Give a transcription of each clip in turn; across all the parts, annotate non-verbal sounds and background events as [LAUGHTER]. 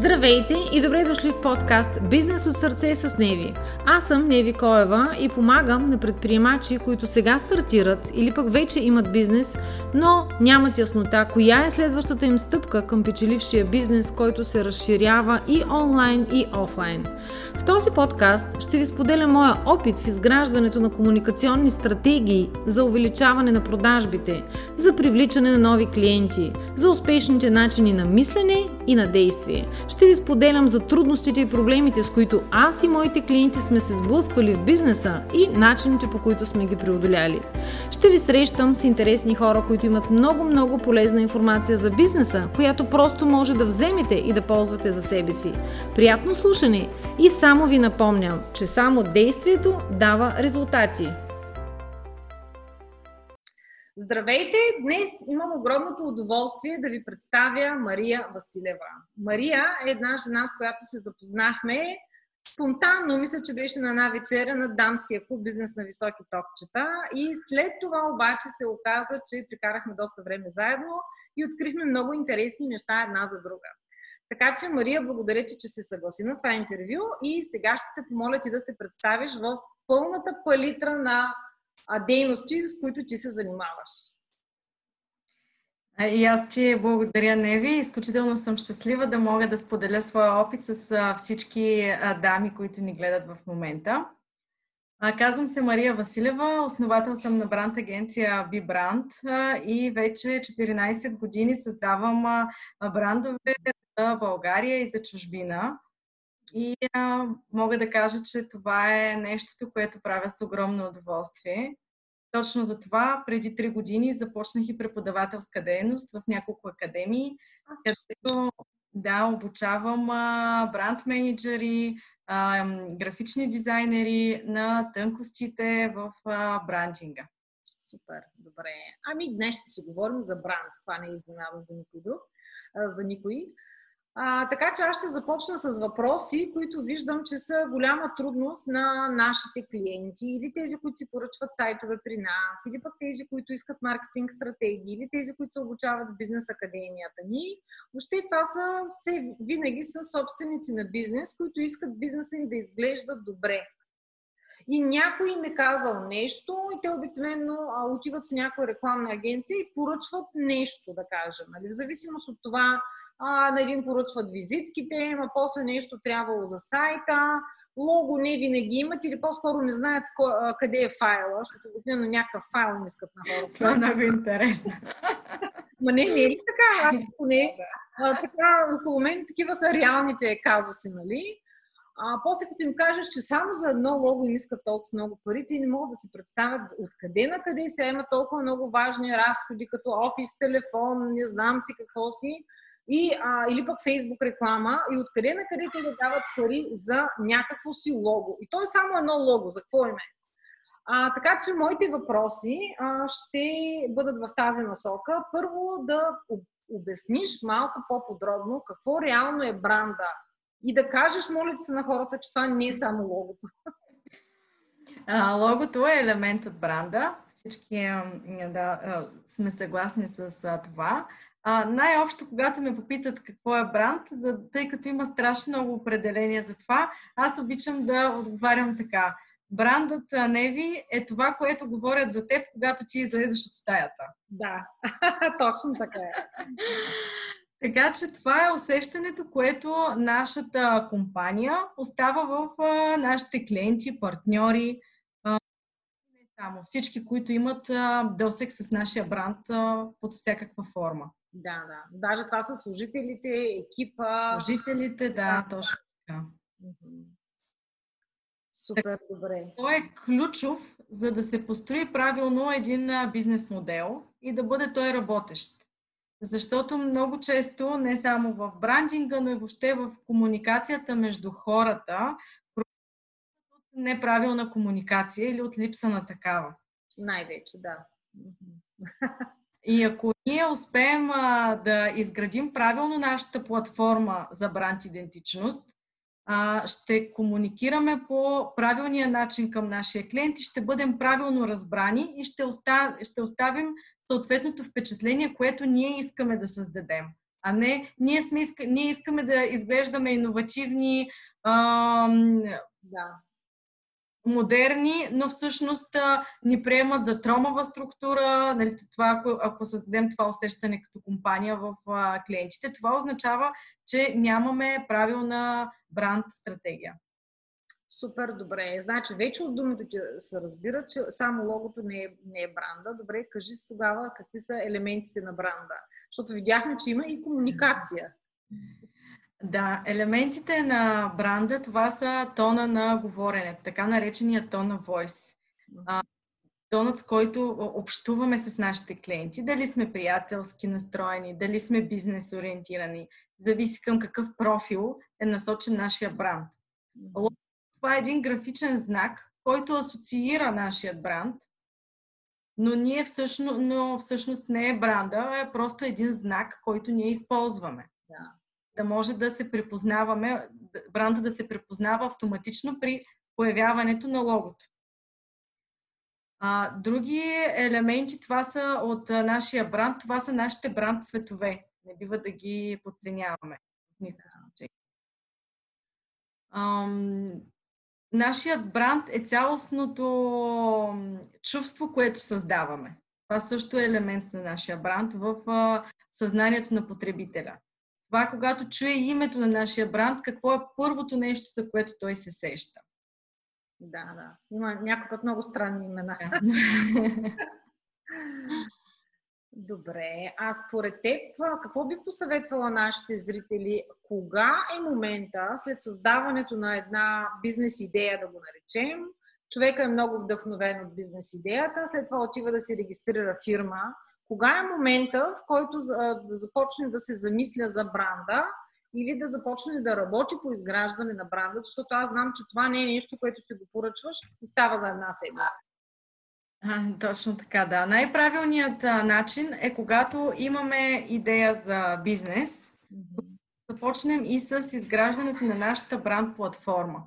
Здравейте и добре дошли в подкаст Бизнес от сърце с Неви. Аз съм Неви Коева и помагам на предприемачи, които сега стартират или пък вече имат бизнес, но нямат яснота коя е следващата им стъпка към печелившия бизнес, който се разширява и онлайн и офлайн. В този подкаст ще ви споделя моя опит в изграждането на комуникационни стратегии за увеличаване на продажбите, за привличане на нови клиенти, за успешните начини на мислене и на действие. Ще ви споделям за трудностите и проблемите, с които аз и моите клиенти сме се сблъсквали в бизнеса и начините по които сме ги преодоляли. Ще ви срещам с интересни хора, които имат много-много полезна информация за бизнеса, която просто може да вземете и да ползвате за себе си. Приятно слушане и само ви напомням, че само действието дава резултати. Здравейте! Днес имам огромното удоволствие да ви представя Мария Василева. Мария е една жена, с която се запознахме спонтанно, мисля, че беше на една вечеря на дамския клуб Бизнес на високи топчета и след това обаче се оказа, че прикарахме доста време заедно и открихме много интересни неща една за друга. Така че, Мария, благодаря ти, че се съгласи на това интервю и сега ще те помоля ти да се представиш в пълната палитра на дейности, в които ти се занимаваш. И аз ти благодаря, Неви. Изключително съм щастлива да мога да споделя своя опит с всички дами, които ни гледат в момента. Казвам се Мария Василева, основател съм на бранд агенция B-Brand и вече 14 години създавам брандове за България и за чужбина. И а, мога да кажа, че това е нещото, което правя с огромно удоволствие. Точно за това преди три години започнах и преподавателска дейност в няколко академии, където да, обучавам а, бранд менеджери, а, графични дизайнери на тънкостите в а, брандинга. Супер, добре. Ами днес ще си говорим за бранд. Това не е изненада за никой друг, за никой. А, така че аз ще започна с въпроси, които виждам, че са голяма трудност на нашите клиенти или тези, които си поръчват сайтове при нас, или пък тези, които искат маркетинг стратегии, или тези, които се обучават в бизнес академията ни. Въобще това са все винаги са собственици на бизнес, които искат бизнеса им да изглеждат добре. И някой им е казал нещо и те обикновено отиват в някоя рекламна агенция и поръчват нещо, да кажем. Нали? В зависимост от това а, на един поръчват визитките, а после нещо трябвало за сайта, лого не винаги имат или по-скоро не знаят къде е файла, защото обикновено някакъв файл не искат на хората. Това е много интересно. [LAUGHS] Ма не, не е ли така? Аз поне, а, така, около мен такива са реалните казуси, нали? А, после като им кажеш, че само за едно лого им искат толкова много пари, те не могат да си представят откъде на къде се има толкова много важни разходи, като офис, телефон, не знам си какво си и, а, или пък Фейсбук реклама и откъде на къде те да дават пари за някакво си лого. И то е само едно лого, за какво име? А, така че моите въпроси а, ще бъдат в тази насока. Първо да обясниш малко по-подробно какво реално е бранда и да кажеш, моля се на хората, че това не е само логото. А, логото е елемент от бранда. Всички да, сме съгласни с това. А, най-общо, когато ме попитат какво е бранд, за, тъй като има страшно много определения за това, аз обичам да отговарям така. Брандът Неви е това, което говорят за теб, когато ти излезеш от стаята. Да, [LAUGHS] точно така е. Така че това е усещането, което нашата компания остава в а, нашите клиенти, партньори, а, не само всички, които имат а, досек с нашия бранд под всякаква форма. Да, да. Даже това са служителите, екипа. Служителите, да, точно така. Супер, добре. Той е ключов, за да се построи правилно един бизнес модел и да бъде той работещ. Защото много често, не само в брандинга, но и въобще в комуникацията между хората, от неправилна комуникация или от липса на такава. Най-вече, да. [LAUGHS] И ако ние успеем а, да изградим правилно нашата платформа за бранд идентичност, а, ще комуникираме по правилния начин към нашия клиент и ще бъдем правилно разбрани и ще, оста, ще оставим съответното впечатление, което ние искаме да създадем. а не ние, сме, ние искаме да изглеждаме иновативни, да. Модерни, но всъщност ни приемат за тромава структура. Нали, това, ако, ако създадем това усещане като компания в а, клиентите, това означава, че нямаме правилна бранд стратегия. Супер, добре. Значи, вече от думите че се разбира, че само логото не е, не е бранда. Добре, кажи с тогава какви са елементите на бранда. Защото видяхме, че има и комуникация. Да, елементите на бранда, това са тона на говорене, така наречения тон на voice. тонът, с който общуваме с нашите клиенти. Дали сме приятелски настроени, дали сме бизнес ориентирани. Зависи към какъв профил е насочен нашия бранд. Това е един графичен знак, който асоциира нашият бранд, но, ние всъщност, но всъщност не е бранда, е просто един знак, който ние използваме. Да. Да може да се препознаваме, бранда да се препознава автоматично при появяването на логото. А, други елементи, това са от нашия бранд, това са нашите бранд цветове. Не бива да ги подценяваме в никакъв случай. Ам, нашият бранд е цялостното чувство, което създаваме. Това също е елемент на нашия бранд в съзнанието на потребителя. Това, когато чуе името на нашия бранд, какво е първото нещо, за което той се сеща. Да, да. Има някой път много странни имена. [LAUGHS] Добре, а според теб, какво би посъветвала нашите зрители? Кога е момента, след създаването на една бизнес идея, да го наречем, човека е много вдъхновен от бизнес идеята, след това отива да си регистрира фирма. Кога е момента, в който да започне да се замисля за бранда или да започне да работи по изграждане на бранда, защото аз знам, че това не е нещо, което си го поръчваш и става за една седмица. А, точно така, да. Най-правилният а, начин е когато имаме идея за бизнес, mm-hmm. започнем и с изграждането на нашата бранд платформа.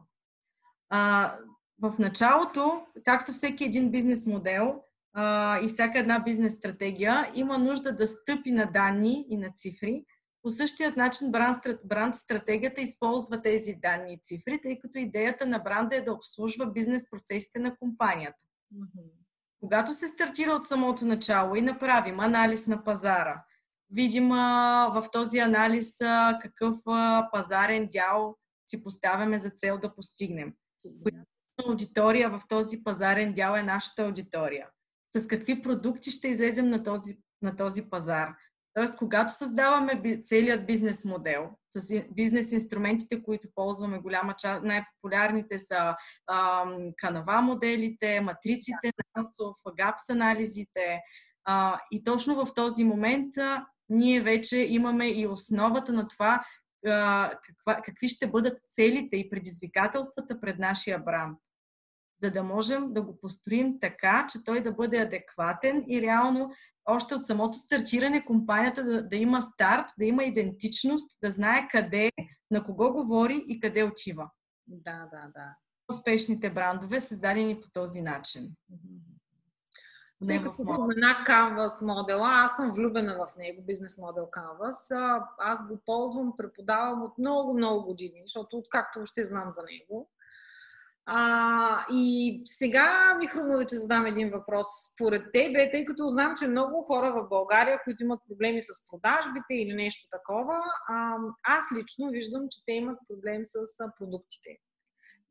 А, в началото, както всеки един бизнес модел а, и всяка една бизнес стратегия, има нужда да стъпи на данни и на цифри. По същия начин бранд, бранд стратегията използва тези данни и цифри, тъй като идеята на бранда е да обслужва бизнес процесите на компанията. Mm-hmm. Когато се стартира от самото начало и направим анализ на пазара, видим а, в този анализ а, какъв а, пазарен дял си поставяме за цел да постигнем. Коя аудитория в този пазарен дял е нашата аудитория. С какви продукти ще излезем на този, на този пазар. Тоест, когато създаваме целият бизнес модел, с бизнес инструментите, които ползваме, голяма част, най-популярните са а, канава моделите, матриците на Ансов, ГАПС анализите. А, и точно в този момент а, ние вече имаме и основата на това а, каква, какви ще бъдат целите и предизвикателствата пред нашия бранд за да можем да го построим така, че той да бъде адекватен и реално още от самото стартиране компанията да, да има старт, да има идентичност, да знае къде, на кого говори и къде отива. Да, да, да. Успешните брандове, създадени по този начин. Тъй като спомена Canvas модела, аз съм влюбена в него, бизнес модел Canvas. Аз го ползвам, преподавам от много, много години, защото откакто още знам за него. А, и сега ми хрумна да ти задам един въпрос. Според тебе, тъй като знам, че много хора в България, които имат проблеми с продажбите или нещо такова, а, аз лично виждам, че те имат проблем с продуктите.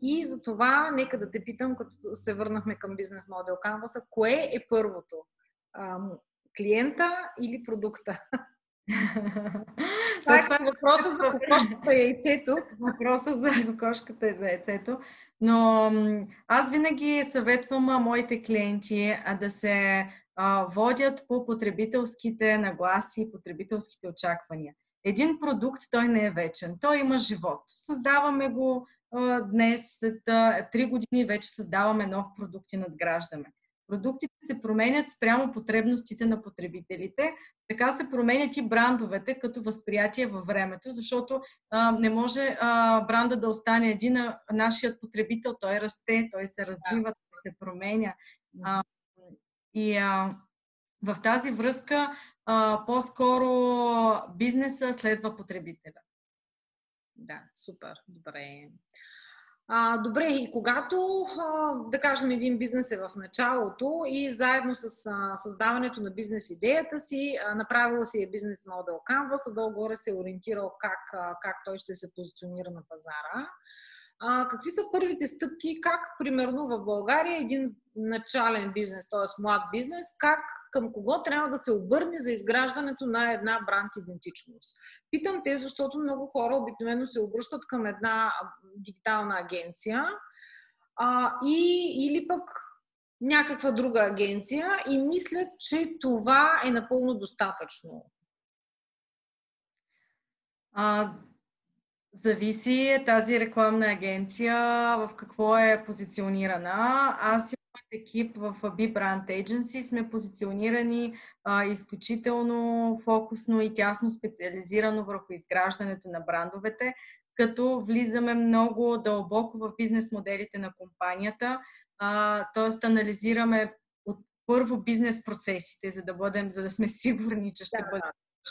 И за това, нека да те питам, като се върнахме към бизнес модел Canvas, кое е първото? А, клиента или продукта? [LAUGHS] Това е въпроса за кокошката и яйцето. Въпроса за кокошката и за яйцето. Но аз винаги съветвам моите клиенти да се водят по потребителските нагласи потребителските очаквания. Един продукт, той не е вечен. Той има живот. Създаваме го днес, след три години вече създаваме нов продукт и надграждаме. Продуктите се променят спрямо потребностите на потребителите. Така се променят и брандовете като възприятие във времето, защото а, не може а, бранда да остане един, а нашият потребител, той расте, той се развива, той се променя. А, и а, в тази връзка а, по-скоро бизнеса следва потребителя. Да, супер, добре. А, добре, и когато, а, да кажем, един бизнес е в началото и заедно с а, създаването на бизнес идеята си, а, направила си е бизнес модел Canvas, а долу-горе се е ориентирал как, а, как той ще се позиционира на пазара. А, какви са първите стъпки, как примерно в България един начален бизнес, т.е. млад бизнес, как към кого трябва да се обърне за изграждането на една бранд идентичност? Питам те, защото много хора обикновено се обръщат към една дигитална агенция а, и, или пък някаква друга агенция и мислят, че това е напълно достатъчно. А, Зависи тази рекламна агенция в какво е позиционирана. Аз и моят екип в B Brand Agency сме позиционирани а, изключително фокусно и тясно специализирано върху изграждането на брандовете, като влизаме много дълбоко в бизнес моделите на компанията, т.е. анализираме от първо бизнес процесите, за да, бъдем, за да сме [LAUGHS] сигурни, че ще да. бъде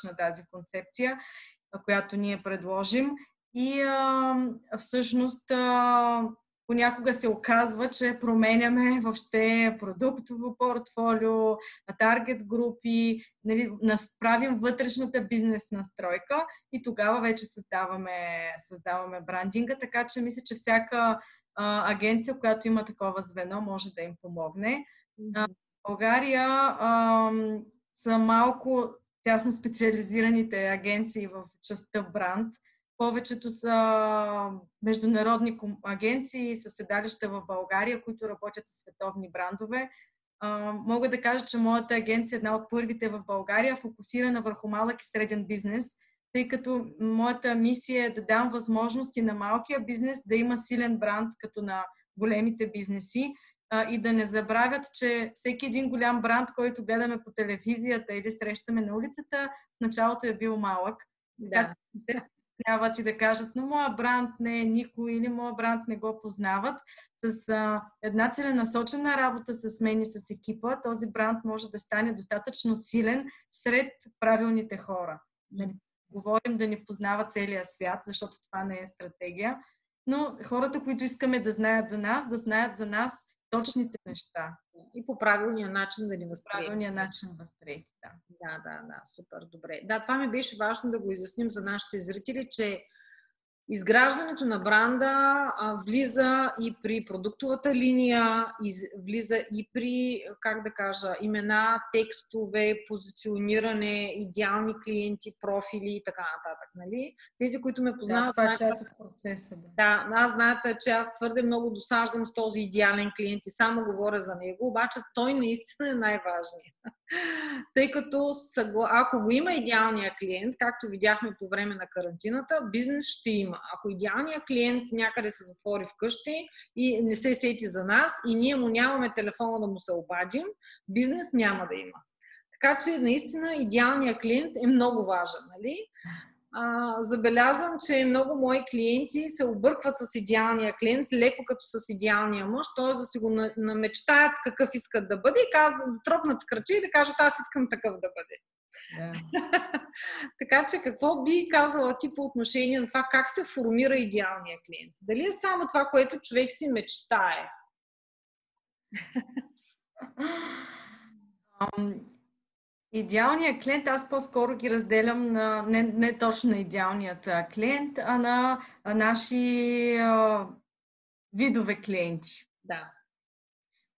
на тази концепция, която ние предложим и а, всъщност а, понякога се оказва, че променяме въобще продуктово портфолио, таргет групи, нали, правим вътрешната бизнес настройка и тогава вече създаваме, създаваме брандинга, така че мисля, че всяка а, агенция, която има такова звено, може да им помогне. А, в България а, са малко тясно специализираните агенции в частта бранд, повечето са международни агенции с седалища в България, които работят с световни брандове. Мога да кажа, че моята агенция е една от първите в България, фокусирана върху малък и среден бизнес, тъй като моята мисия е да дам възможности на малкия бизнес да има силен бранд, като на големите бизнеси и да не забравят, че всеки един голям бранд, който гледаме по телевизията или срещаме на улицата, в началото е бил малък. Да трябва ти да кажат, но моя бранд не е никой или моя бранд не го познават. С а, една целенасочена работа с мен и с екипа, този бранд може да стане достатъчно силен сред правилните хора. Нали, говорим да ни познава целия свят, защото това не е стратегия, но хората, които искаме да знаят за нас, да знаят за нас точните неща. И по правилния начин да ни възприемат. Правилния начин възприети, да. Да, да, да, супер, добре. Да, това ми беше важно да го изясним за нашите зрители, че Изграждането на бранда а, влиза и при продуктовата линия, из, влиза и при, как да кажа, имена, текстове, позициониране, идеални клиенти, профили и така нататък. Нали? Тези, които ме познават. Да, това е част от процеса. Да. да, аз знаете, че аз твърде много досаждам с този идеален клиент и само говоря за него, обаче той наистина е най-важният. [LAUGHS] Тъй като ако го има идеалния клиент, както видяхме по време на карантината, бизнес ще има. Ако идеалният клиент някъде се затвори вкъщи и не се сети за нас и ние му нямаме телефона да му се обадим, бизнес няма да има. Така че наистина идеалният клиент е много важен. Нали? а, забелязвам, че много мои клиенти се объркват с идеалния клиент, леко като с идеалния мъж, т.е. да си го намечтаят какъв искат да бъде и казват, да тропнат с кръчи и да кажат аз искам такъв да бъде. Yeah. [LAUGHS] така че какво би казала ти по отношение на това как се формира идеалния клиент? Дали е само това, което човек си мечтае? [LAUGHS] Идеалният клиент, аз по-скоро ги разделям на не, не точно на идеалният клиент, а на наши а, видове клиенти. Да.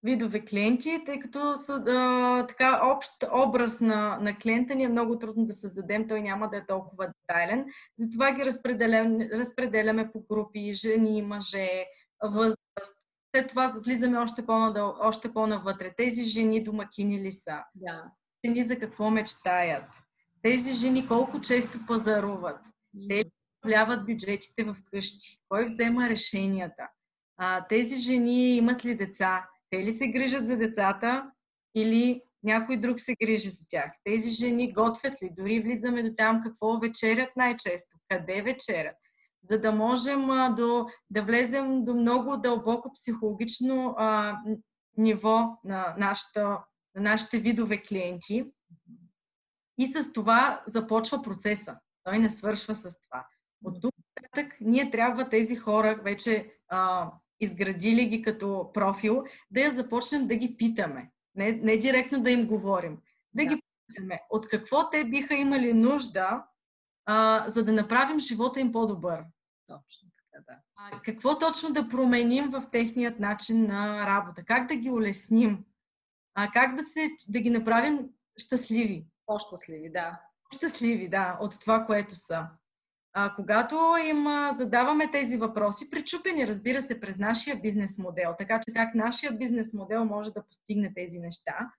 Видове клиенти, тъй като са а, така общ образ на, на клиента ни е много трудно да създадем, той няма да е толкова детайлен. Затова ги разпределяме, разпределяме по групи, жени, мъже, възраст. След това влизаме още, по-надъл, още по-навътре. Тези жени домакини ли са? Да жени за какво мечтаят. Тези жени колко често пазаруват. Те управляват бюджетите в къщи. Кой взема решенията? А, тези жени имат ли деца? Те ли се грижат за децата или някой друг се грижи за тях? Тези жени готвят ли? Дори влизаме до там какво вечерят най-често, къде вечерят, за да можем до, да влезем до много дълбоко психологично а, ниво на нашата на нашите видове клиенти. И с това започва процеса. Той не свършва с това. От тук нататък ние трябва тези хора, вече а, изградили ги като профил, да я започнем да ги питаме. Не, не директно да им говорим. Да, да ги питаме от какво те биха имали нужда, а, за да направим живота им по-добър. Точно така, да. А, какво точно да променим в техният начин на работа? Как да ги улесним? А, как да, се, да ги направим щастливи? По-щастливи, да. Щастливи, да, от това, което са. А, когато им а, задаваме тези въпроси, причупени, разбира се, през нашия бизнес модел, така че как нашия бизнес модел може да постигне тези неща,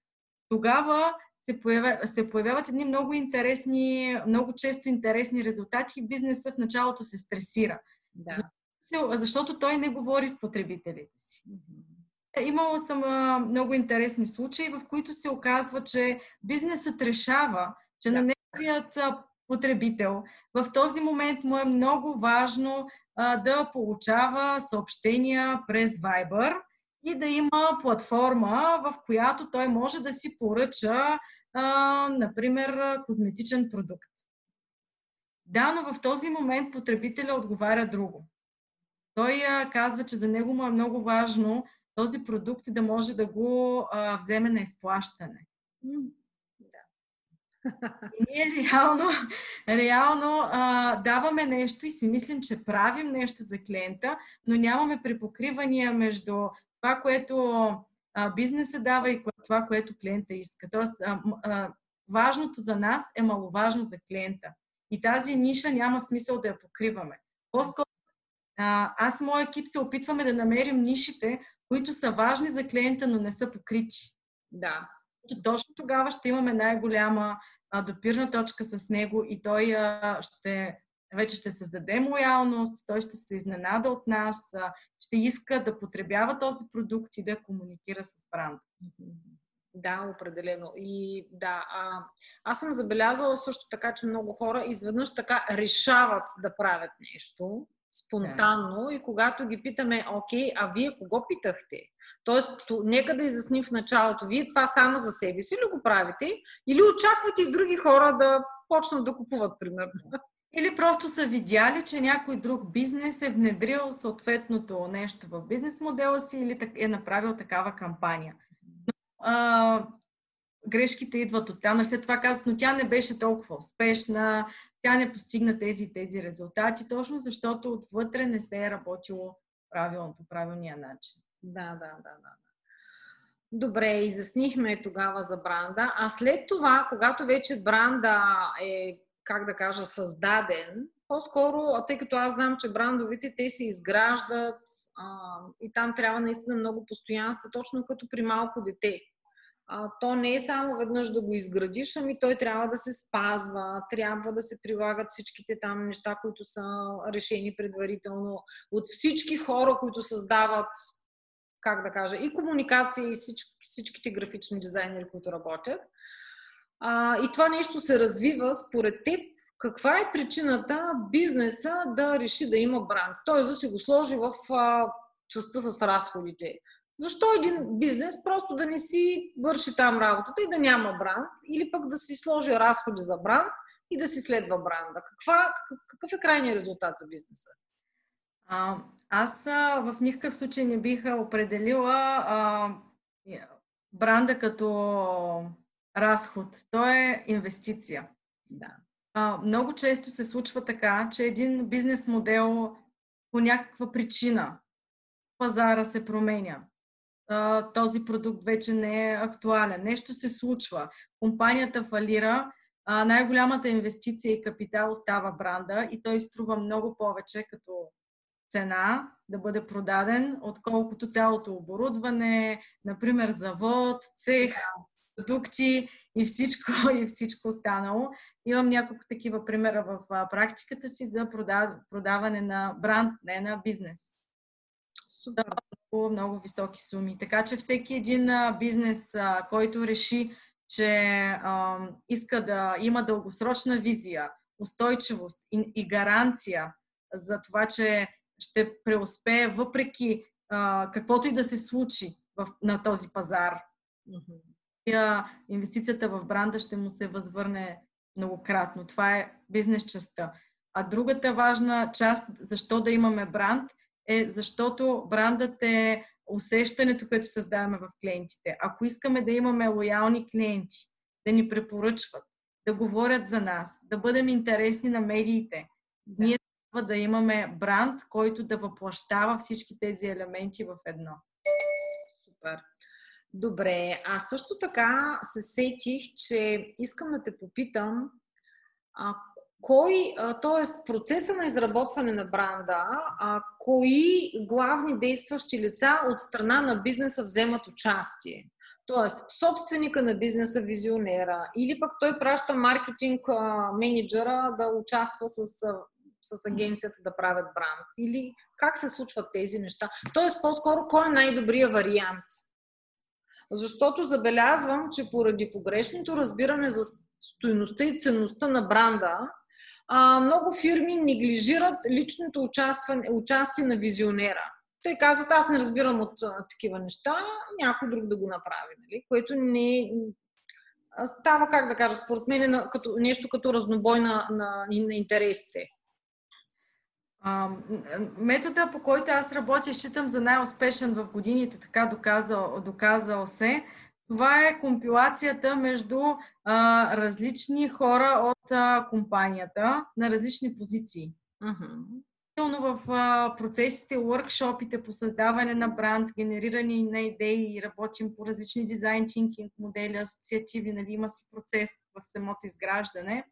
тогава се, появя, се появяват едни много интересни, много често интересни резултати и бизнеса в началото се стресира. Да. Защото, защото той не говори с потребителите си. Имала съм а, много интересни случаи, в които се оказва, че бизнесът решава, че да. на неговият потребител в този момент му е много важно а, да получава съобщения през Viber и да има платформа, в която той може да си поръча, а, например, козметичен продукт. Да, но в този момент потребителя отговаря друго. Той а, казва, че за него му е много важно този продукт да може да го а, вземе на изплащане. Ние реално, реално а, даваме нещо и си мислим, че правим нещо за клиента, но нямаме припокривания между това, което а, бизнеса дава и това, което клиента иска. Тоест, а, а, важното за нас е маловажно за клиента. И тази ниша няма смисъл да я покриваме. По-скоро а, аз и моят екип се опитваме да намерим нишите, които са важни за клиента, но не са покрити. Да. Точно тогава ще имаме най-голяма а, допирна точка с него и той а, ще вече ще създаде лоялност, той ще се изненада от нас, а, ще иска да потребява този продукт и да комуникира с бранда. Да, определено. И да, а, аз съм забелязала също така, че много хора изведнъж така решават да правят нещо спонтанно да. и когато ги питаме, окей, а вие кого питахте? Тоест, то, нека да изясним в началото, вие това само за себе си ли го правите или очаквате и други хора да почнат да купуват, примерно? Или просто са видяли, че някой друг бизнес е внедрил съответното нещо в бизнес модела си или е направил такава кампания. Но, а, грешките идват от там. След това казват, но тя не беше толкова успешна, тя не постигна тези тези резултати, точно защото отвътре не се е работило правилно, по правилния начин. Да, да, да, да. Добре, изяснихме тогава за бранда. А след това, когато вече бранда е, как да кажа, създаден, по-скоро, тъй като аз знам, че брандовите те се изграждат а, и там трябва наистина много постоянство, точно като при малко дете а, то не е само веднъж да го изградиш, ами той трябва да се спазва, трябва да се прилагат всичките там неща, които са решени предварително от всички хора, които създават, как да кажа, и комуникация, и всички, всичките графични дизайнери, които работят. А, и това нещо се развива според теб. Каква е причината бизнеса да реши да има бранд? Той да си го сложи в а, частта с разходите защо един бизнес просто да не си върши там работата и да няма бранд, или пък да си сложи разходи за бранд и да си следва бранда? Каква, какъв е крайният резултат за бизнеса? А, аз а, в никакъв случай не бих определила а, бранда като разход. То е инвестиция. Да. А, много често се случва така, че един бизнес модел по някаква причина пазара се променя този продукт вече не е актуален. Нещо се случва. Компанията фалира, а, най-голямата инвестиция и капитал остава бранда и той струва много повече като цена да бъде продаден, отколкото цялото оборудване, например завод, цех, продукти и всичко, и всичко останало. Имам няколко такива примера в практиката си за продаване на бранд, не на бизнес. Супер по много високи суми. Така че всеки един бизнес, който реши, че а, иска да има дългосрочна визия, устойчивост и, и гаранция за това, че ще преуспее въпреки а, каквото и да се случи в, на този пазар. Mm-hmm. И, а, инвестицията в бранда ще му се възвърне многократно. Това е бизнес частта. А другата важна част, защо да имаме бранд, е защото брандът е усещането, което създаваме в клиентите. Ако искаме да имаме лоялни клиенти, да ни препоръчват, да говорят за нас, да бъдем интересни на медиите, да. ние трябва да имаме бранд, който да въплащава всички тези елементи в едно. Супер. Добре, а също така се сетих, че искам да те попитам, а, кой, т.е. процеса на изработване на бранда, а, кои главни действащи лица от страна на бизнеса вземат участие? Тоест, собственика на бизнеса, визионера, или пък той праща маркетинг а, менеджера да участва с, с агенцията да правят бранд. Или как се случват тези неща? Тоест, по-скоро, кой е най-добрият вариант? Защото забелязвам, че поради погрешното разбиране за стоеността и ценността на бранда, а, много фирми неглижират личното участие, на визионера. Те казват, аз не разбирам от а, такива неща, някой друг да го направи, нали? което не става, как да кажа, според мен е като, нещо като разнобой на, на, на интересите. А, метода, по който аз работя, считам за най-успешен в годините, така доказал, доказал се. Това е компилацията между а, различни хора от а, компанията на различни позиции. Uh-huh. В а, процесите, workshopите по създаване на бранд, генериране на идеи, работим по различни дизайн тинкинг модели, асоциативи, нали, има си процес в самото изграждане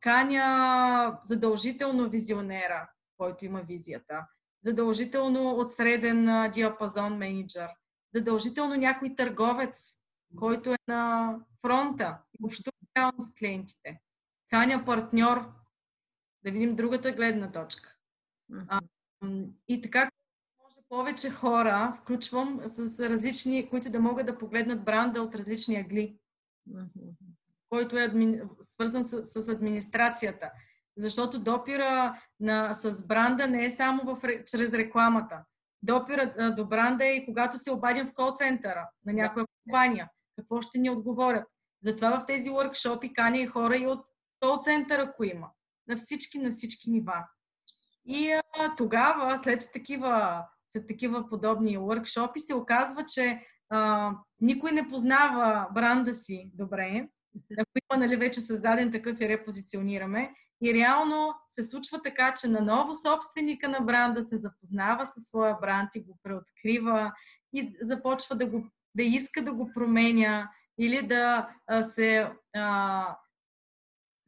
каня задължително визионера, който има визията, задължително от среден диапазон менеджер, задължително някой търговец, който е на фронта и общува с клиентите. Каня партньор, да видим другата гледна точка. А, и така, може повече хора включвам с различни, които да могат да погледнат бранда от различни агли който е адми... свързан с, с администрацията. Защото допира на, с бранда не е само в, чрез рекламата. Допира до бранда и когато се обадим в кол-центъра на някоя компания. Какво ще ни отговорят? Затова в тези workshop кани и хора и от кол-центъра, ако има. На всички, на всички нива. И а, тогава, след такива, след такива подобни workshopи, се оказва, че а, никой не познава бранда си добре ако има нали, вече създаден такъв и репозиционираме. И реално се случва така, че наново собственика на бранда се запознава със своя бранд и го преоткрива и започва да, го, да иска да го променя или да се а,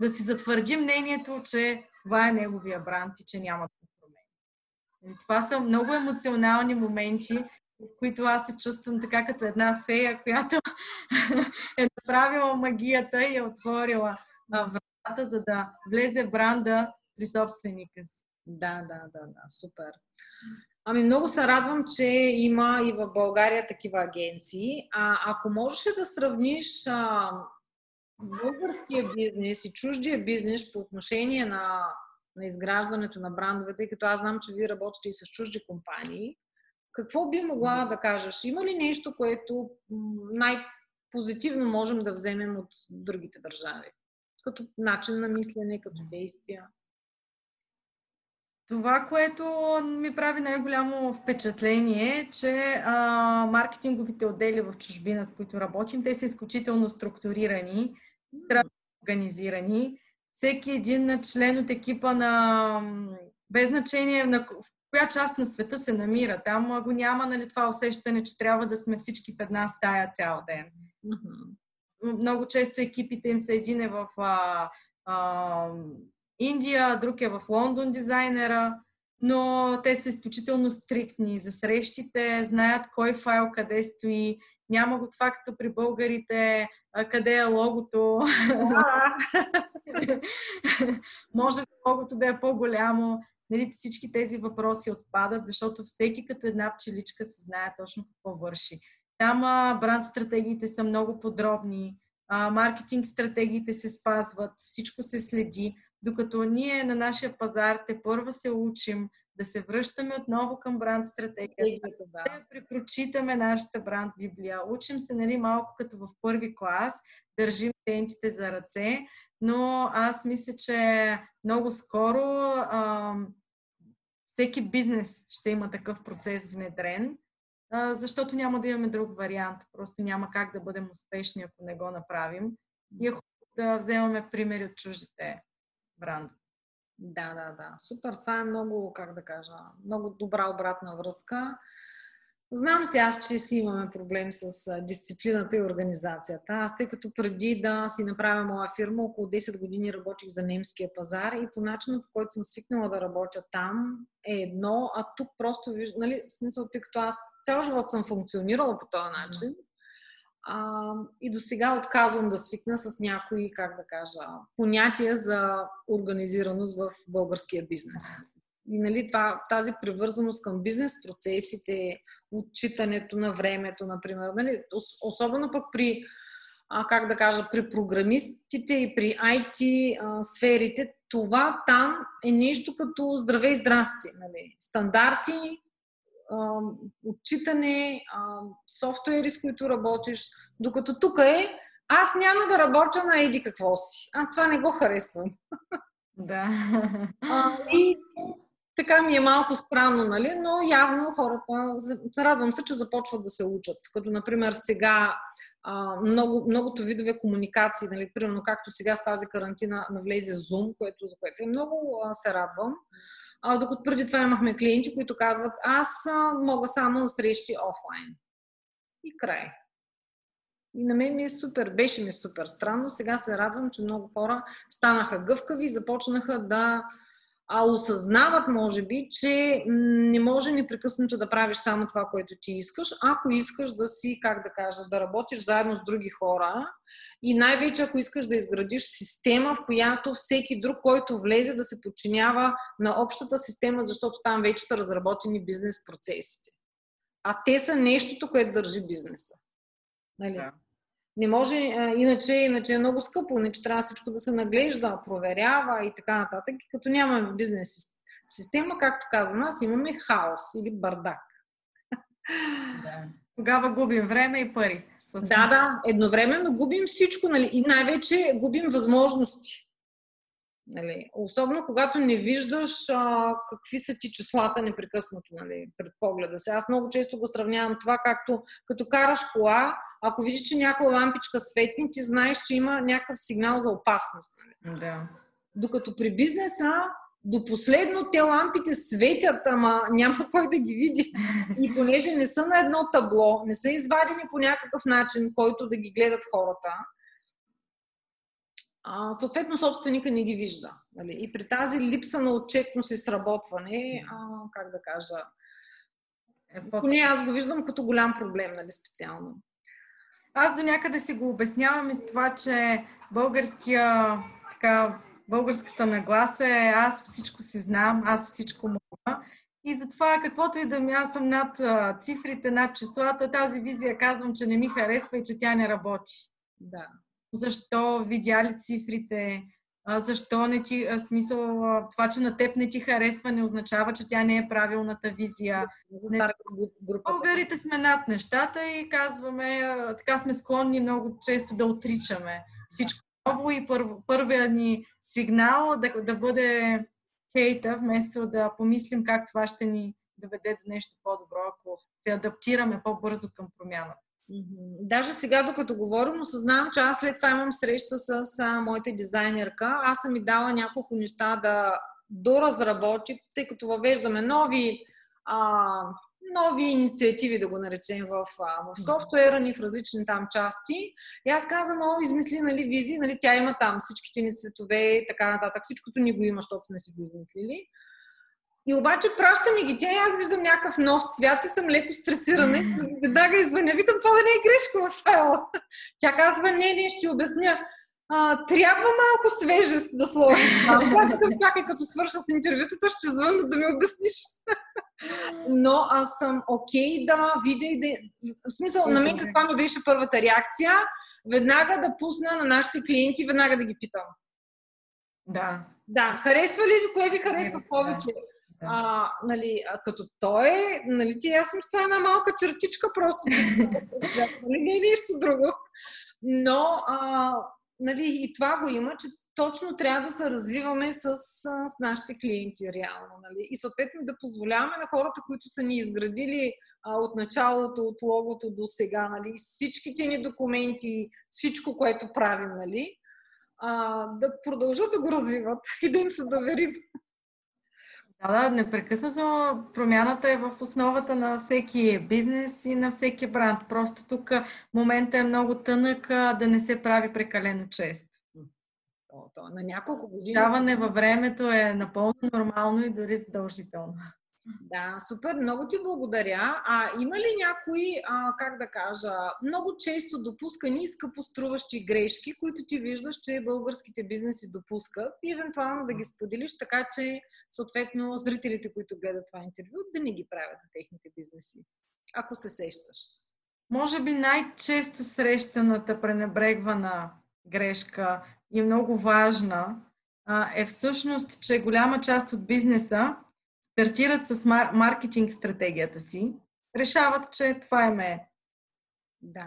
да си затвърди мнението, че това е неговия бранд и че няма да го промени. Това са много емоционални моменти, в които аз се чувствам така като една фея, която [LAUGHS] е направила магията и е отворила вратата, за да влезе бранда при собственика си. Да, да, да, да, супер. Ами много се радвам, че има и в България такива агенции. А ако можеш да сравниш а, българския бизнес и чуждия бизнес по отношение на, на изграждането на брандовете, тъй като аз знам, че вие работите и с чужди компании, какво би могла да кажеш? Има ли нещо, което най-позитивно можем да вземем от другите държави? Като начин на мислене, като действия? Това, което ми прави най-голямо впечатление е, че а, маркетинговите отдели в чужбина, с които работим, те са изключително структурирани, здраво организирани. Всеки един член от екипа на без значение на, коя част на света се намира. Там го няма нали, това усещане, че трябва да сме всички в една стая цял ден. Mm-hmm. Много често екипите им са един е в а, а, Индия, друг е в Лондон дизайнера, но те са изключително стриктни за срещите, знаят кой файл къде стои, няма го това като при българите, къде е логото. [LAUGHS] Може логото да е по-голямо нали, всички тези въпроси отпадат, защото всеки като една пчеличка се знае точно какво върши. Там бранд стратегиите са много подробни, маркетинг стратегиите се спазват, всичко се следи, докато ние на нашия пазар те първа се учим да се връщаме отново към бранд стратегията, да. да препрочитаме нашата бранд библия. Учим се нали, малко като в първи клас, държим клиентите за ръце, но аз мисля, че много скоро а, всеки бизнес ще има такъв процес внедрен, защото няма да имаме друг вариант. Просто няма как да бъдем успешни, ако не го направим. И е хубаво да вземаме примери от чуждите брандове. Да, да, да. Супер. Това е много, как да кажа, много добра обратна връзка. Знам си аз, че си имаме проблем с дисциплината и организацията. Аз, тъй като преди да си направя моя фирма, около 10 години работих за немския пазар и по начина, по който съм свикнала да работя там, е едно, а тук просто виждам, нали, в смисъл, тъй като аз цял живот съм функционирала по този начин, а, и до сега отказвам да свикна с някои, как да кажа, понятия за организираност в българския бизнес. И нали, това, тази привързаност към бизнес процесите, отчитането на времето, например. Нали, особено пък при, а, как да кажа, при програмистите и при IT а, сферите, това там е нещо като здраве и здрасти. Нали. Стандарти, а, отчитане, а, софтуери, с които работиш, докато тук е аз няма да работя на еди какво си. Аз това не го харесвам. Да. А, и така ми е малко странно, нали? но явно хората, радвам се, че започват да се учат. Като, например, сега много, многото видове комуникации, нали? примерно както сега с тази карантина навлезе Zoom, което, за което е много се радвам. А, докато преди това имахме клиенти, които казват, аз мога само на срещи офлайн. И край. И на мен ми е супер, беше ми супер странно. Сега се радвам, че много хора станаха гъвкави и започнаха да а осъзнават, може би, че не може непрекъснато да правиш само това, което ти искаш, ако искаш да си, как да кажа, да работиш заедно с други хора и най-вече ако искаш да изградиш система, в която всеки друг, който влезе, да се подчинява на общата система, защото там вече са разработени бизнес процесите. А те са нещото, което държи бизнеса. Нали? Да. Не може, а, иначе, иначе е много скъпо, иначе трябва всичко да се наглежда, проверява и така нататък. И като нямаме бизнес система, както казвам, аз имаме хаос или бардак. Да. Тогава губим време и пари. Да, да, едновременно губим всичко, нали? И най-вече губим възможности. Нали, особено когато не виждаш а, какви са ти числата непрекъснато нали, пред погледа си. Аз много често го сравнявам това, както като караш кола, ако видиш, че някоя лампичка светни, ти знаеш, че има някакъв сигнал за опасност. Нали. Да. Докато при бизнеса до последно те лампите светят, ама няма кой да ги види. И понеже не са на едно табло, не са извадени по някакъв начин, който да ги гледат хората, а, съответно собственика не ги вижда. Нали? И при тази липса на отчетност и сработване, а, как да кажа, е, поне аз го виждам като голям проблем, нали, специално. Аз до някъде си го обяснявам и с това, че българския, така, българската нагласа е аз всичко си знам, аз всичко мога. И затова каквото и да ми, аз съм над цифрите, над числата, тази визия казвам, че не ми харесва и че тя не работи. Да защо видя ли цифрите, защо не ти, смисъл, това, че на теб не ти харесва, не означава, че тя не е правилната визия. Не, българите сме над нещата и казваме, така сме склонни много често да отричаме всичко ново и пър, първият ни сигнал да, да бъде хейта, вместо да помислим как това ще ни доведе до нещо по-добро, ако се адаптираме по-бързо към промяната. Даже сега, докато говорим, осъзнавам, че аз след това имам среща с а, моята дизайнерка. Аз съм ми дала няколко неща да доразработи, тъй като въвеждаме нови, а, нови инициативи, да го наречем, в, в софтуера ни, в различни там части. И аз казвам, о, измисли, нали, визи, нали, тя има там всичките ни цветове и така нататък. Всичкото ни го има, защото сме си го измислили. И обаче праща ми ги тя и аз виждам някакъв нов цвят и съм леко стресирана. И веднага извъня. Викам, това да не е грешка в файла. Тя казва, не, не, ще обясня. А, трябва малко свежест да сложи. Чакай, като свърша с интервютата, ще звънна да ми обясниш. Но аз съм окей okay да видя и да... В смисъл, на мен каква ми беше първата реакция? Веднага да пусна на нашите клиенти, веднага да ги питам. Да. Да, харесва ли ви, кое ви харесва повече? А, нали, като той нали, ти ясно, че това е една малка чертичка просто. [LAUGHS] нали, не е нещо друго. Но, а, нали, и това го има, че точно трябва да се развиваме с, с нашите клиенти реално. Нали? И съответно да позволяваме на хората, които са ни изградили а, от началото, от логото до сега, нали? всичките ни документи, всичко, което правим, нали? а, да продължат да го развиват [LAUGHS] и да им се доверим. Да, да, непрекъснато промяната е в основата на всеки бизнес и на всеки бранд. Просто тук момента е много тънък да не се прави прекалено често. То, то, на няколко години. Решаване във времето е напълно нормално и дори задължително. Да, супер, много ти благодаря. А има ли някои, а, как да кажа, много често допускани и скъпоструващи грешки, които ти виждаш, че българските бизнеси допускат и евентуално да ги споделиш, така че съответно зрителите, които гледат това интервю, да не ги правят за техните бизнеси, ако се сещаш. Може би най-често срещаната пренебрегвана грешка и много важна е всъщност, че голяма част от бизнеса стартират с мар- маркетинг стратегията си, решават, че това е. Да.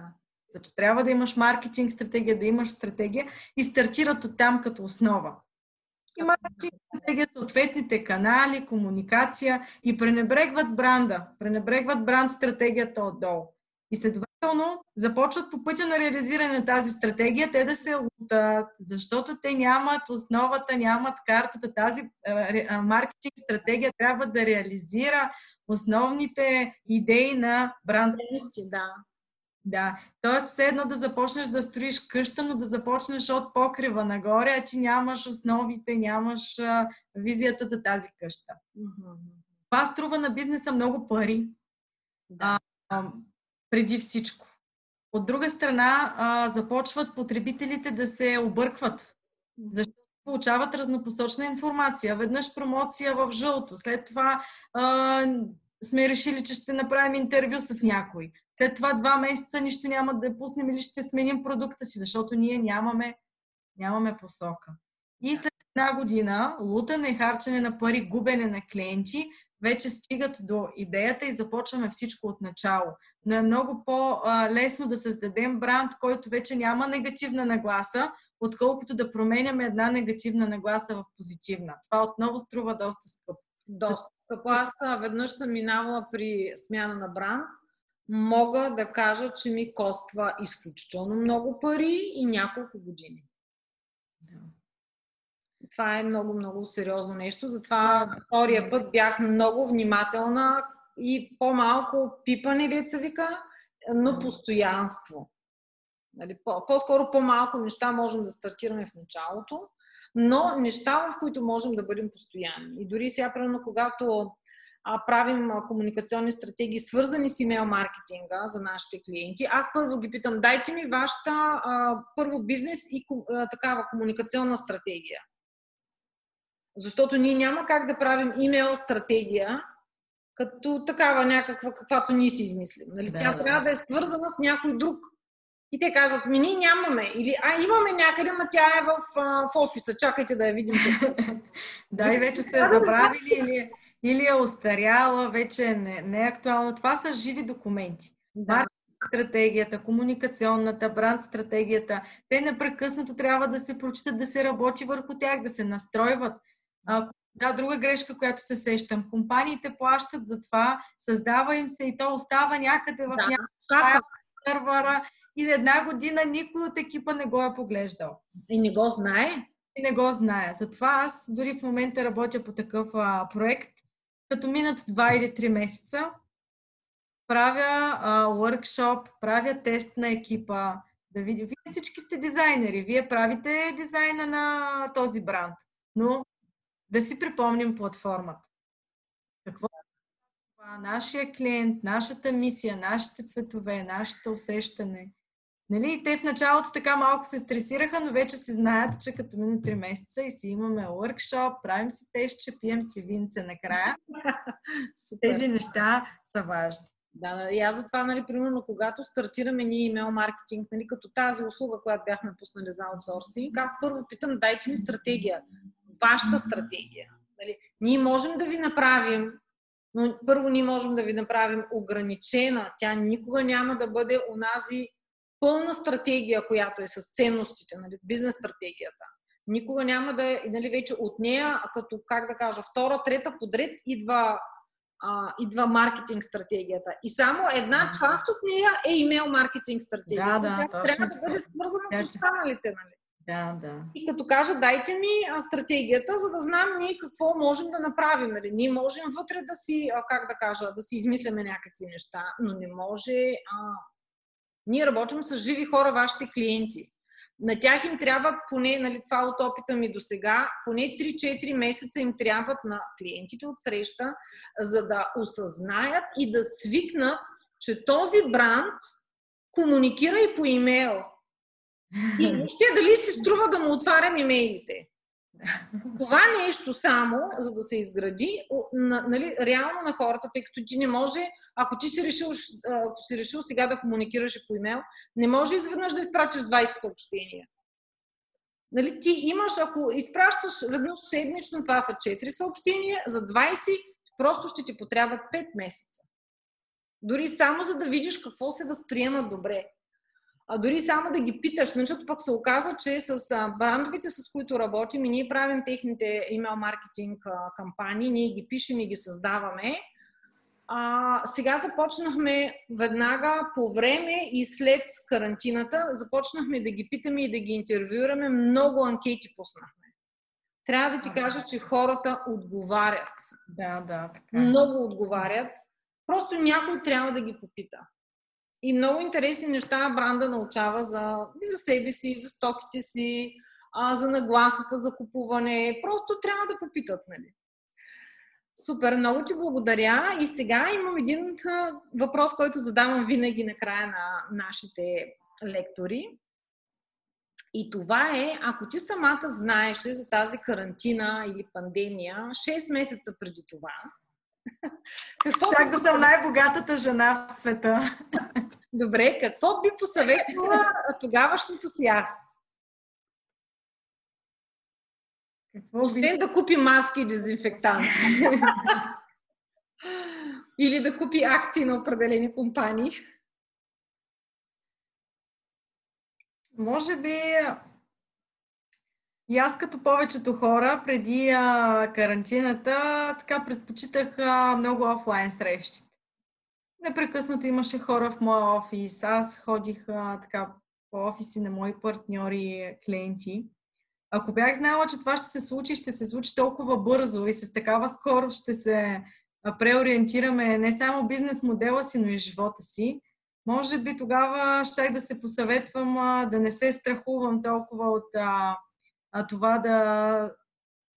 Че трябва да имаш маркетинг стратегия, да имаш стратегия и стартират от там като основа. И маркетинг стратегия, съответните канали, комуникация и пренебрегват бранда, пренебрегват бранд стратегията отдолу. И следователно започват по пътя на реализиране на тази стратегия те да се лутат, защото те нямат основата, нямат картата. Тази маркетинг стратегия трябва да реализира основните идеи на бранд. Да. Да, т.е. все едно да започнеш да строиш къща, но да започнеш от покрива нагоре, а ти нямаш основите, нямаш а, визията за тази къща. Mm-hmm. Това струва на бизнеса много пари. Да. А, преди всичко. От друга страна, а, започват потребителите да се объркват, защото получават разнопосочна информация. Веднъж промоция в жълто, след това а, сме решили, че ще направим интервю с някой. След това два месеца нищо няма да пуснем или ще сменим продукта си, защото ние нямаме, нямаме посока. И след една година лутане, харчене на пари, губене на клиенти, вече стигат до идеята и започваме всичко от начало. Но е много по-лесно да създадем бранд, който вече няма негативна нагласа, отколкото да променяме една негативна нагласа в позитивна. Това отново струва доста скъпо. Доста скъпо. Аз веднъж съм минавала при смяна на бранд. Мога да кажа, че ми коства изключително много пари и няколко години това е много, много сериозно нещо. Затова втория път бях много внимателна и по-малко пипане лица вика, но постоянство. Нали, по-скоро по-малко неща можем да стартираме в началото, но неща, в които можем да бъдем постоянни. И дори сега, примерно, когато а, правим а, комуникационни стратегии, свързани с имейл маркетинга за нашите клиенти, аз първо ги питам, дайте ми вашата а, първо бизнес и а, такава комуникационна стратегия. Защото ние няма как да правим имейл стратегия, като такава някаква, каквато ние си измислим. Нали? Да, Тя да. трябва да е свързана с някой друг. И те казват, ми ние нямаме. Или, а имаме някъде, ма тя е в, в офиса, чакайте да я видим. [LAUGHS] да, и вече се е забравили или, или е устаряла, вече не, не е актуална. Това са живи документи. Да. стратегията, комуникационната, бранд стратегията, те непрекъснато трябва да се прочитат, да се работи върху тях, да се настройват. А, да, друга грешка, която се сещам. Компаниите плащат за това, създава им се и то остава някъде в да, някаква сървъра и за една година никой от екипа не го е поглеждал. И не го знае? И не го знае. Затова аз дори в момента работя по такъв а, проект. Като минат два или три месеца, правя а, правя тест на екипа, да видя. Вие всички сте дизайнери, вие правите дизайна на този бранд, но да си припомним платформата. Какво това? Нашия клиент, нашата мисия, нашите цветове, нашето усещане. Нали? Те в началото така малко се стресираха, но вече си знаят, че като мине 3 месеца и си имаме workshop, правим си тестче, пием си винце накрая. [LAUGHS] Тези неща са важни. Да, и аз затова, нали, примерно, когато стартираме ние имейл маркетинг, нали, като тази услуга, която бяхме пуснали за аутсорсинг, аз първо питам, дайте ми стратегия вашата стратегия. Нали, ние можем да ви направим, но първо ние можем да ви направим ограничена. Тя никога няма да бъде онази пълна стратегия, която е с ценностите, нали, бизнес стратегията. Никога няма да е, нали, вече от нея, като, как да кажа, втора, трета подред идва, а, идва маркетинг стратегията. И само една част от нея е имейл маркетинг стратегията. Да, да, Тя трябва да бъде свързана с останалите. Нали? Да, да. И като кажа, дайте ми а, стратегията, за да знам ние какво можем да направим. Нали? Ние можем вътре да си, а, как да кажа, да си измисляме някакви неща, но не може. А... Ние работим с живи хора, вашите клиенти. На тях им трябват поне, нали, това от опита ми до сега, поне 3-4 месеца им трябват на клиентите от среща, за да осъзнаят и да свикнат, че този бранд комуникира и по имейл. И въобще дали си струва да му отварям имейлите. Това нещо само, за да се изгради, нали, реално на хората, тъй като ти не може, ако ти си решил, ако си решил сега да комуникираш по имейл, не може изведнъж да изпратиш 20 съобщения. Нали, ти имаш, ако изпращаш веднъж седмично, това са 4 съобщения, за 20 просто ще ти потрябват 5 месеца. Дори само за да видиш какво се възприема добре а дори само да ги питаш, нали, защото пък се оказа, че с брандовите, с които работим и ние правим техните имейл маркетинг кампании, ние ги пишем и ги създаваме. А, сега започнахме веднага по време и след карантината, започнахме да ги питаме и да ги интервюираме. Много анкети пуснахме. Трябва да ти кажа, че хората отговарят. Да, да, така. Много отговарят. Просто някой трябва да ги попита и много интересни неща бранда научава за, и за себе си, за стоките си, а, за нагласата, за купуване. Просто трябва да попитат, нали? Супер, много ти благодаря. И сега имам един въпрос, който задавам винаги на края на нашите лектори. И това е, ако ти самата знаеш ли за тази карантина или пандемия 6 месеца преди това, [LAUGHS] какво Чак да съм най-богатата жена в света. Добре, какво би посъветвала тогавашното си аз? Какво Освен би... да купи маски и дезинфектанти. [LAUGHS] Или да купи акции на определени компании. Може би и аз като повечето хора преди а, карантината така предпочитах а, много офлайн срещи. Непрекъснато имаше хора в моя офис. Аз ходих а, така по офиси на мои партньори, клиенти. Ако бях знала, че това ще се случи, ще се случи толкова бързо и с такава скорост ще се преориентираме не само бизнес модела си, но и живота си, може би тогава щях да се посъветвам да не се страхувам толкова от а, а, това да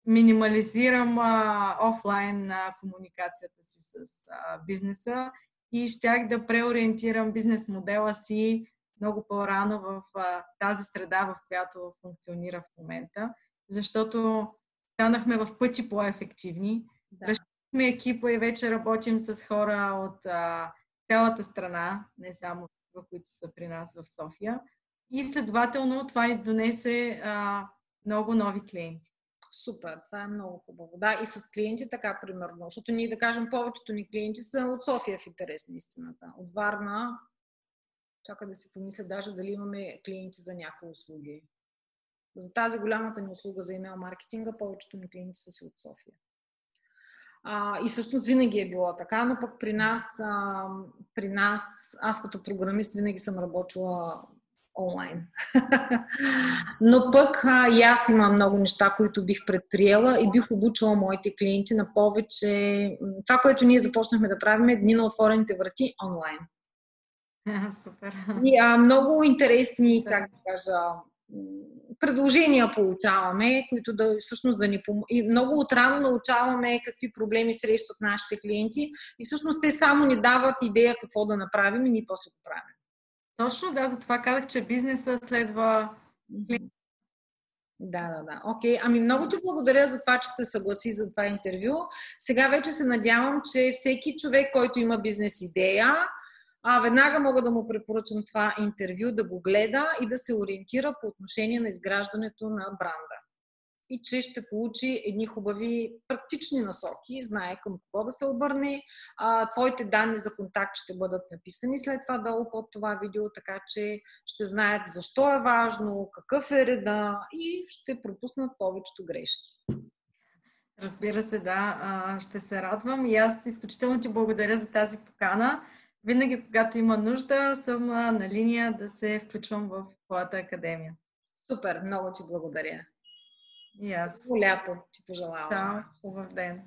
минимализирам а, офлайн а, комуникацията си с а, бизнеса и щях да преориентирам бизнес модела си много по-рано в а, тази среда, в която функционира в момента, защото станахме в пъти по-ефективни. Да. Разширихме екипа и вече работим с хора от а, цялата страна, не само в които са при нас в София. И следователно това ни донесе а, много нови клиенти. Супер, това е много хубаво. Да, и с клиенти така, примерно. Защото ние, да кажем, повечето ни клиенти са от София в интерес на истината. От Варна, чака да си помисля даже дали имаме клиенти за някои услуги. За тази голямата ни услуга за имейл маркетинга, повечето ни клиенти са си от София. А, и всъщност винаги е било така, но пък при нас, а, при нас, аз като програмист винаги съм работила онлайн. Но пък а, и аз имам много неща, които бих предприела и бих обучила моите клиенти на повече. Това, което ние започнахме да правим е дни на отворените врати онлайн. Супер. И, а, много интересни, как да кажа, предложения получаваме, които да всъщност да ни помогнат. И много отрано научаваме какви проблеми срещат нашите клиенти и всъщност те само ни дават идея какво да направим и ние после го правим. Точно, да, затова казах, че бизнеса следва да, да, да. Окей. Okay. Ами много ти благодаря за това, че се съгласи за това интервю. Сега вече се надявам, че всеки човек, който има бизнес идея, а, веднага мога да му препоръчам това интервю, да го гледа и да се ориентира по отношение на изграждането на бранда. И че ще получи едни хубави практични насоки, знае към кого да се обърне. А, твоите данни за контакт ще бъдат написани след това долу под това видео, така че ще знаят защо е важно, какъв е реда и ще пропуснат повечето грешки. Разбира се, да. Ще се радвам и аз изключително ти благодаря за тази покана. Винаги, когато има нужда, съм на линия да се включвам в твоята академия. Супер, много ти благодаря. И аз. Хубаво лято ти пожелавам. Чао, хубав ден.